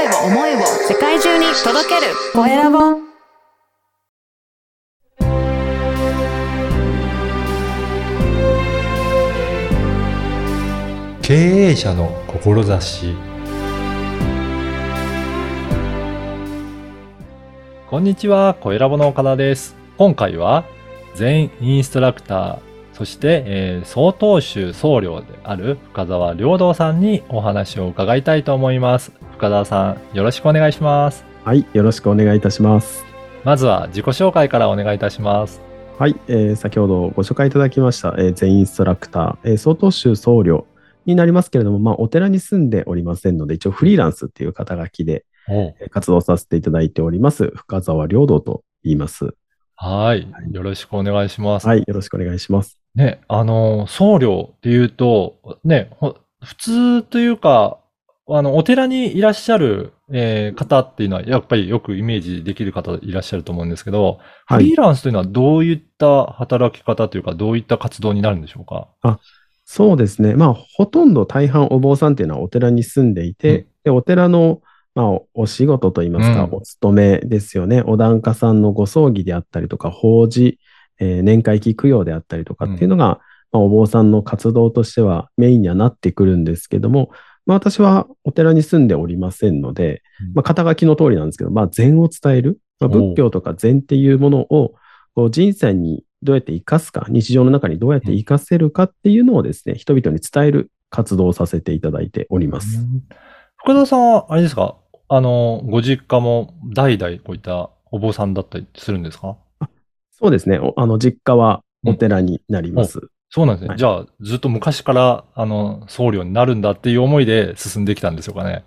声を、思いを世界中に届けるコエラボ。経営者の志こんにちは、コエラボの岡田です。今回は全インストラクター、そして、えー総統集僧侶である深澤良道さんにお話を伺いたいと思います。深澤さん、よろしくお願いします。はい、よろしくお願いいたします。まずは自己紹介からお願いいたします。はい、えー先ほどご紹介いただきました、えー全インストラクター、えー、曹洞宗僧侶になりますけれども、まあ、お寺に住んでおりませんので、一応フリーランスっていう肩書きでおえー活動させていただいております、深澤良道と言います。はい。よろしくお願いします。はい、よろしくお願いします。ね、あの、僧侶っていうと、ね、ほ普通というか、あの、お寺にいらっしゃる、えー方っていうのは、やっぱりよくイメージできる方いらっしゃると思うんですけど、はい。フリーランスというのはどういった働き方というか、どういった活動になるんでしょうか？そうですね。まあ、ほとんど大半お坊さんっていうのはお寺に住んでいて、うん。でお寺の、まあ、おお仕事といいますか、うん。お勤めですよね。お檀家さんのご葬儀であったりとか、法事、えー年会期供養であったりとかっていうのが、まあ、お坊さんの活動としてはメインにはなってくるんですけども、まあ、私はお寺に住んでおりませんので、うん。まあ、肩書きの通りなんですけど、まあ、禅を伝える、まあ、仏教とか禅っていうものをこう人生にどうやって生かすか、日常の中にどうやって生かせるかっていうのをですね、人々に伝える活動をさせていただいております。うん。福田さんは、あれですか？あの、ご実家も代々こういったお坊さんだったりするんですか？そうですね。おあの、実家はお寺になります。そうなんですね。はいじゃあ、ずっと昔から、あの、僧侶になるんだっていう思いで進んできたんでしょうかね。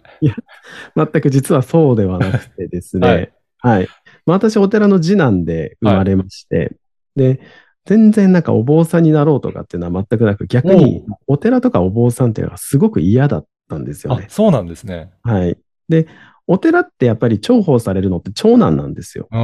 全く実はそうではなくてですね。は はいい。まあ、私、お寺の次男で生まれまして、で、全然なんかお坊さんになろうとかっていうのは全くなく、逆にお寺とかお坊さんっていうのがすごく嫌だったんですよね、。あそうなんですね。はい。で、お寺ってやっぱり重宝されるのって長男なんですよ。うん。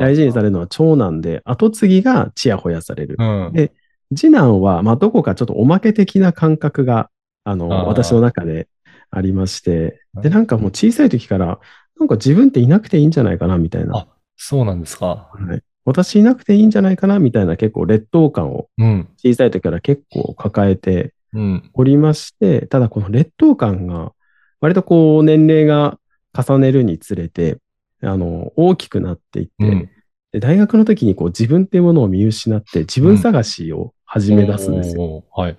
大事にされるのは長男で、後継ぎがちやほやされる。うん。で次男は、まあ、どこかちょっとおまけ的な感覚が、あの、あー私の中でありまして、で、うんなんかもう小さい時から、なんか自分っていなくていいんじゃないかな、みたいな。あそうなんですか。はい、私いなくていいんじゃないかな、みたいな結構劣等感をうん。小さい時から結構抱えてうん。おりまして、ただこの劣等感が、割とこう年齢が重ねるにつれて、あの、大きくなっていって、うん。で大学の時にこう自分っていうものを見失って自分探しを始め出すんですよ。はい。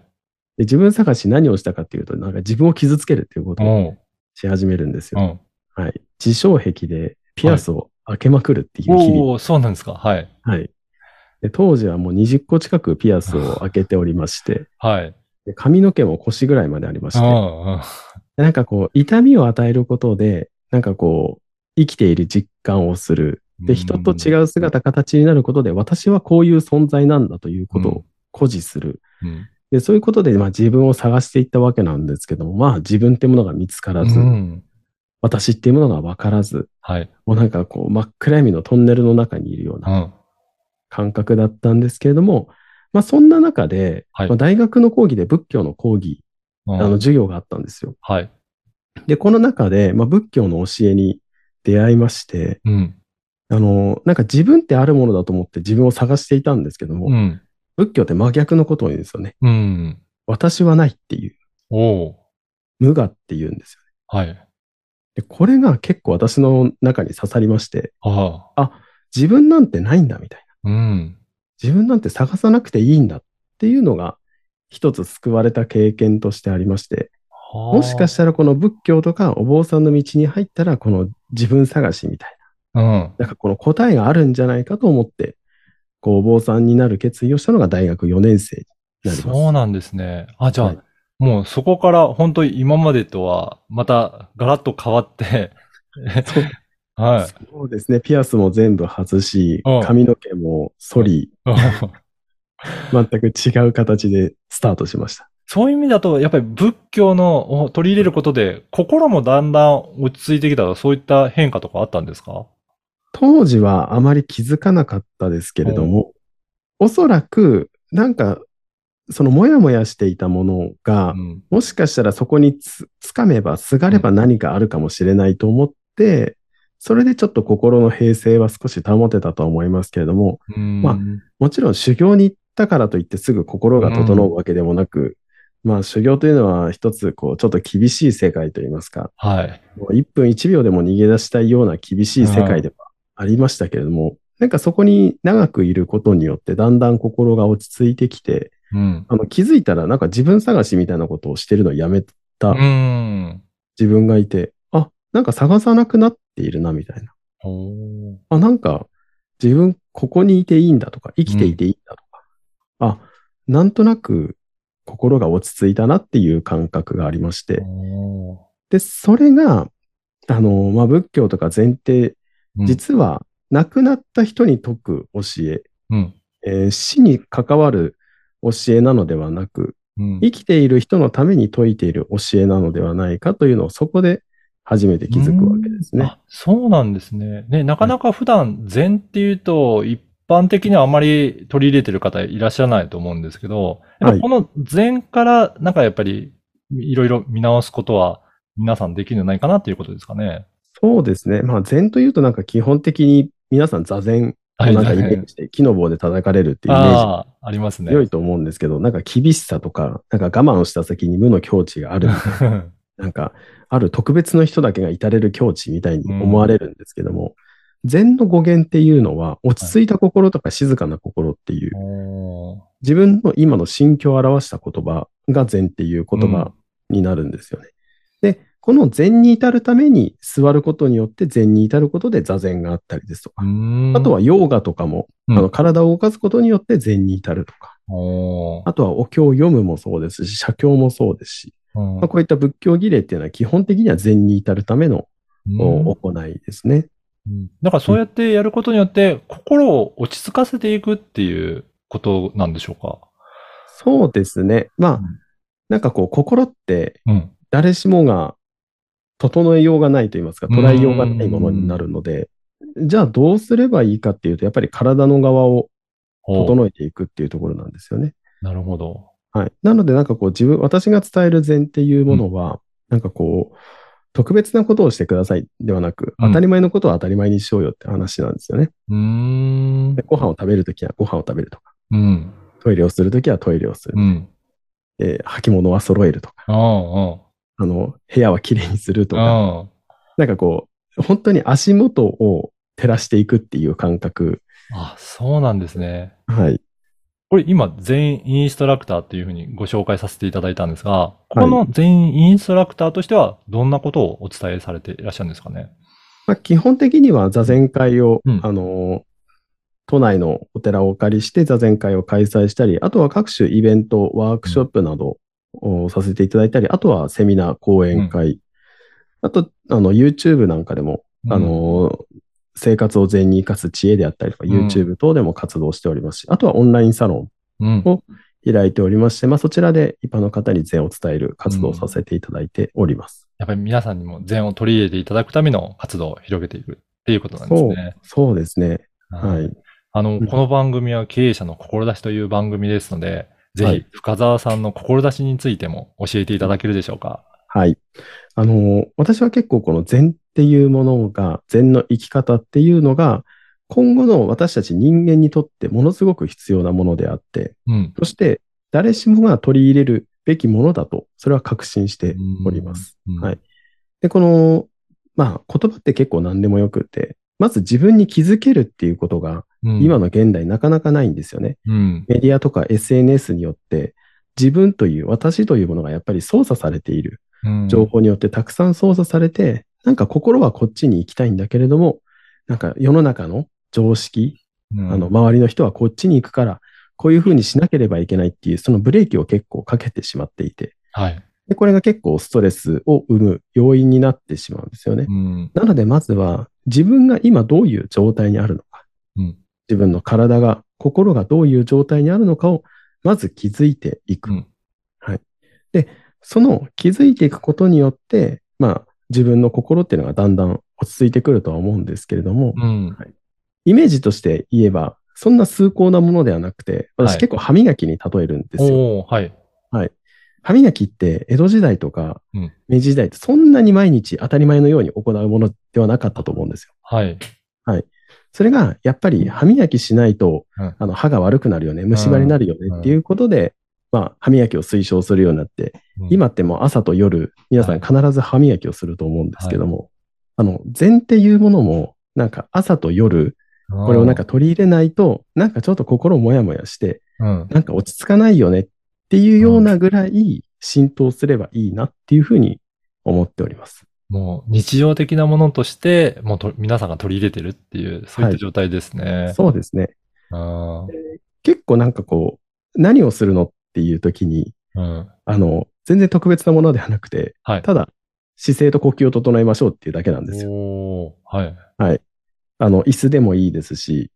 で自分探し何をしたかっていうと、なんか自分を傷つけるっていうことをおし始めるんですうよ。ん。はい。自傷壁でピアスを開けまくるっていう日々。おおそうなんですか。はい。はい。で当時はもう20個近くピアスを開けておりまして、はい。で髪の毛も腰ぐらいまでありましうん。て、なんかこう、痛みを与えることで、なんかこう、生きている実感をする。で、人と違う姿、形になることで、私はこういう存在なんだということを誇示する。うん。で、そういうことで、まあ自分を探していったわけなんですけども、まあ自分っていうものが見つからず、うん。私っていうものが分からず、はい。もうなんかこう真っ暗闇のトンネルの中にいるようう。なん感覚だったんですけれども、まあそんな中で、はいまあ、大学の講義で仏教の講義、うんあの授業があったんですよ。はい。で、この中で、まあ、仏教の教えに出会いまして、うん。あの、なんか自分ってあるものだと思って自分を探していたんですけども、うん。仏教って真逆のことを言うんですよね。うん。私はないっていう、おお無我って言うんですよはい。ね。で、これが結構私の中に刺さりまして、あ自分なんてないんだみたいな。あ。うん。自分なんて探さなくていいんだっていうのが一つ救われた経験としてありまして、もしかしたらこの仏教とかお坊さんの道に入ったらこの自分探しみたいら、うん。な、なんかこの答えがあるんじゃないかと思って、こうお坊さんになる決意をしたのが大学4年生になります。そうなんですね。あ、じゃあ、はいもうそこから本当に今までとはまたガラッと変わって、そうはい。そうですね。ピアスも全部外しうん、髪の毛も剃り、全く違う形でスタートしました。そういう意味だと、やっぱり仏教のを取り入れることで、心もだんだん落ち着いてきたら、そういった変化とかあったんですか？当時はあまり気づかなかったですけれども、おそらく、なんか、そのもやもやしていたものが、うん。もしかしたらそこにつつかめば、すがれば何かあるかもしれないと思って、それでちょっと心の平静は少し保てたとは思いますけれども、うん。まあもちろん修行に行ったからといってすぐ心が整うわけでもなく、まあ修行というのは一つこうちょっと厳しい世界といいますか、はい。もう1分1秒でも逃げ出したいような厳しい世界ではありましたけれども、なんかそこに長くいることによってだんだん心が落ち着いてきて、うん。あの気づいたらなんか自分探しみたいなことをしてるのをやめたうん。自分がいて、あ、なんか探さなくなっているなみたいな。あ、なんか自分ここにいていいんだとか、生きていていいんだとか、あ、なんとなく心が落ち着いたなっていう感覚がありまして、で、それが、あの、まあ、仏教とか前提、うん実は亡くなった人に説く教え、うん。えー死に関わる教えなのではなく、うん生きている人のために説いている教えなのではないかというのをそこで初めて気づくわけですね。あ、そうなんですね。ね、なかなか普段禅っていうと、一般的にはあまり取り入れてる方いらっしゃらないと思うんですけど、この禅からなんかやっぱりいろいろ見直すことは皆さんできるんじゃないかなっていうことですかね。そうですね。まあ、禅というとなんか基本的に皆さん座禅をなんかイメージして木の棒で叩かれるっていうイメージありますね。強いと思うんですけど、なんか厳しさとか、なんか我慢をした先に無の境地があるな なんか、ある特別の人だけが至れる境地みたいに思われるんですけども、禅の語源っていうのは、落ち着いた心とか静かな心っていう、自分の今の心境を表した言葉が禅っていう言葉になるんですよね。で、この禅に至るために座ることによって禅に至ることで座禅があったりですとか、あとは、ヨガとかも、うん。あの体を動かすことによって禅に至るとか、あとはお経を読むもそうですし、写経もそうですし、うん。まあ、こういった仏教儀礼っていうのは基本的には禅に至るための行いですね。うん。だからそうやってやることによって、心を落ち着かせていくっていうことなんでしょうか？そうですね。まあ、うん。なんかこう、心ってうん。誰しもが整えようがないと言いますか、捉えようがないものになるので、じゃあどうすればいいかっていうと、やっぱり体の側をお整えていくっていうところなんですよね。なるほど。はい。なので、なんかこう、自分、私が伝える禅っていうものは、なんかこう、特別なことをしてくださいではなく、うん当たり前のことを当たり前にしようよって話なんですよね。うーんで。ご飯を食べるときはご飯を食べるとか、うん。トイレをするときはトイレをする。うん。えー履物は揃えるとか、ああ、あの、部屋はきれいにするとか。なんかこう、本当に足元を照らしていくっていう感覚。あ、そうなんですね。はい。これ今、全インストラクターっていうふうにご紹介させていただいたんですが、この全インストラクターとしては、どんなことをお伝えされていらっしゃるんですかね？まあ、基本的には座禅会を、うんあの、都内のお寺をお借りして座禅会を開催したり、あとは各種イベント、ワークショップなどをさせていただいたり、あとはセミナー、講演会、あと、あの、YouTube なんかでも、あの、生活を禅に生かす知恵であったりとか、うん YouTube 等でも活動しておりますし、あとはオンラインサロうん、ンを開いておりまして、まあ、そちらで一般の方に禅を伝える活動をさせていただいております。やっぱり皆さんにも禅を取り入れていただくための活動を広げていくっていうことなんですそうね。、そうですね。はい。あの、うんこの番組は経営者の志という番組ですので、ぜひはい深澤さんの志についても教えていただけるでしょうか？はい。あの、私は結構この禅っていうものが、禅の生き方っていうのが、今後の私たち人間にとってものすごく必要なものであって、うん。そして誰しもが取り入れるべきものだと、それは確信しております。うんはい。で、この、まあ、言葉って結構何でもよくって、まず自分に気づけるっていうことが、うん今の現代なかなかないんですよね。うん。メディアとか SNS によって、自分という、私というものがやっぱり操作されている。うん情報によってたくさん操作されて、なんか心はこっちに行きたいんだけれども、なんか世の中の常識、うんあの、周りの人はこっちに行くから、こういうふうにしなければいけないっていう、そのブレーキを結構かけてしまっていて、はい。でこれが結構ストレスを生む要因になってしまうんですよね。うん。なので、まずは自分が今どういう状態にあるのか、うん自分の体が、心がどういう状態にあるのかを、まず気づいていく。うんその気づいていくことによって、まあ、自分の心っていうのがだんだん落ち着いてくるとは思うんですけれども、うん。イメージとして言えば、そんな崇高なものではなくて、はい私結構歯磨きに例えるんですよ。おーはい。歯磨きって江戸時代とかうん。明治時代ってそんなに毎日当たり前のように行うものではなかったと思うんですよ。はい。それがやっぱり歯磨きしないと、うん。あの歯が悪くなるよね、虫歯になるよねっていうことで、まあ、歯磨きを推奨するようになって、うん。今ってもう朝と夜、皆さん必ず歯磨きをすると思うんですけども、あの、禅っていうものも、なんか朝と夜、これをなんか、取り入れないと、なんかちょっと心もやもやして、うん。なんか落ち着かないよねっていうようなぐらい浸透すればいいなっていうふうに思っております。もう日常的なものとして、もうと皆さんが取り入れてるっていう、そういった状態ですね。そうですね。うん結構なんかこう、何をするのっていう時に、うん。あの、全然特別なものではなくて、はい。ただ姿勢と呼吸を整えましょうっていうだけなんですよ。はい。はい。あの、椅子でもいいですし、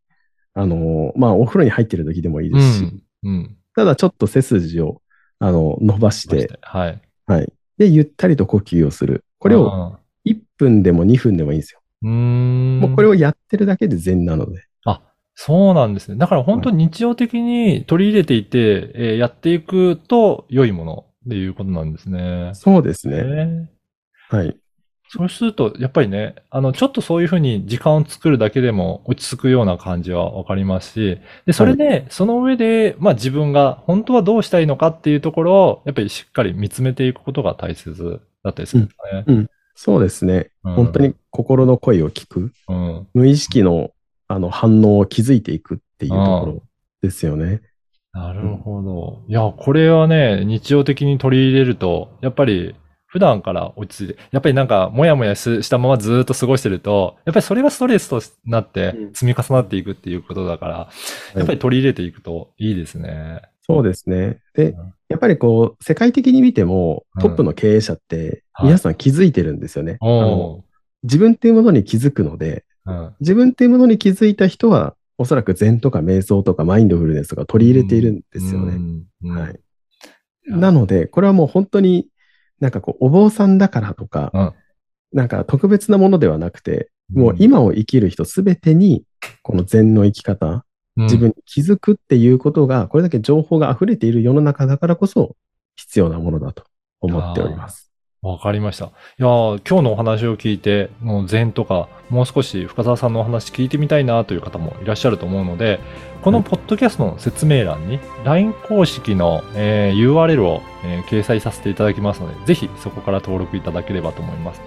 あの、まあ、お風呂に入ってる時でもいいですし、うん。うん。ただちょっと背筋を、あの、伸ばして、はい。はい。で、ゆったりと呼吸をする。これをあ1分でも2分でもいいんですよ。ー、うーん。もうこれをやってるだけで禅なので。あ、そうなんですね。だから本当に日常的に取り入れていて、えーやっていくと良いものっていうことなんですね。そうですね。ねはい。そうすると、やっぱりね、あの、ちょっとそういうふうに時間を作るだけでも落ち着くような感じはわかりますし、で、それで、その上で、まあ自分が本当はどうしたいのかっていうところを、やっぱりしっかり見つめていくことが大切だったりするんですかね。そうですね。うん本当に心の声を聞く。うん。無意識のあの反応を築いていくっていうところですよね。なるほど。いや、これはね、日常的に取り入れると、やっぱり、普段から落ち着いて、やっぱりなんか、もやもやししたままずっと過ごしてると、やっぱりそれがストレスとなってうん積み重なっていくっていうことだから、やっぱり取り入れていくといいですね。そうですね。でうん、やっぱりこう、世界的に見てもうんトップの経営者ってはい皆さん気づいてるんですよね。あのお自分っていうものに気づくので、ーうん。自分っていうものに気づいた人は、おそらく禅とか瞑想とかマインドフルネスとか取り入れているんですよね。うん。うんはい。なので、これはもう本当になんかこう、お坊さんだからとか、うん。なんか特別なものではなくて、もう今を生きる人すべてに、この禅の生き方、うん。自分に気づくっていうことが、これだけ情報が溢れている世の中だからこそ、必要なものだと思っております。わかりました。いやー今日のお話を聞いて、もう禅とか、もう少し深澤さんのお話聞いてみたいなという方もいらっしゃると思うので、このポッドキャストの説明欄に LINE 公式の、えー URL を、えー掲載させていただきますので、ぜひそこから登録いただければと思います。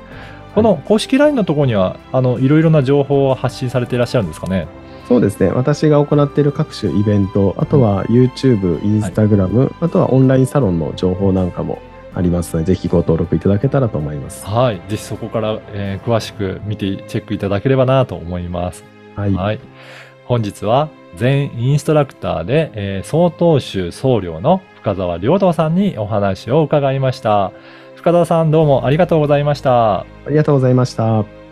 この公式 LINE のところには、あの、いろいろな情報を発信されていらっしゃるんですかね？そうですね。私が行っている各種イベント、あとは YouTube、Instagram、あとはオンラインサロンの情報なんかもありますので、ぜひご登録いただけたらと思います。はい。ぜひそこから、えー詳しく見て、チェックいただければなと思います。はい。はい。本日は、全インストラクターで、えー、曹洞宗僧侶の深澤良道さんにお話を伺いました。深澤さんどうもありがとうございました。ありがとうございました。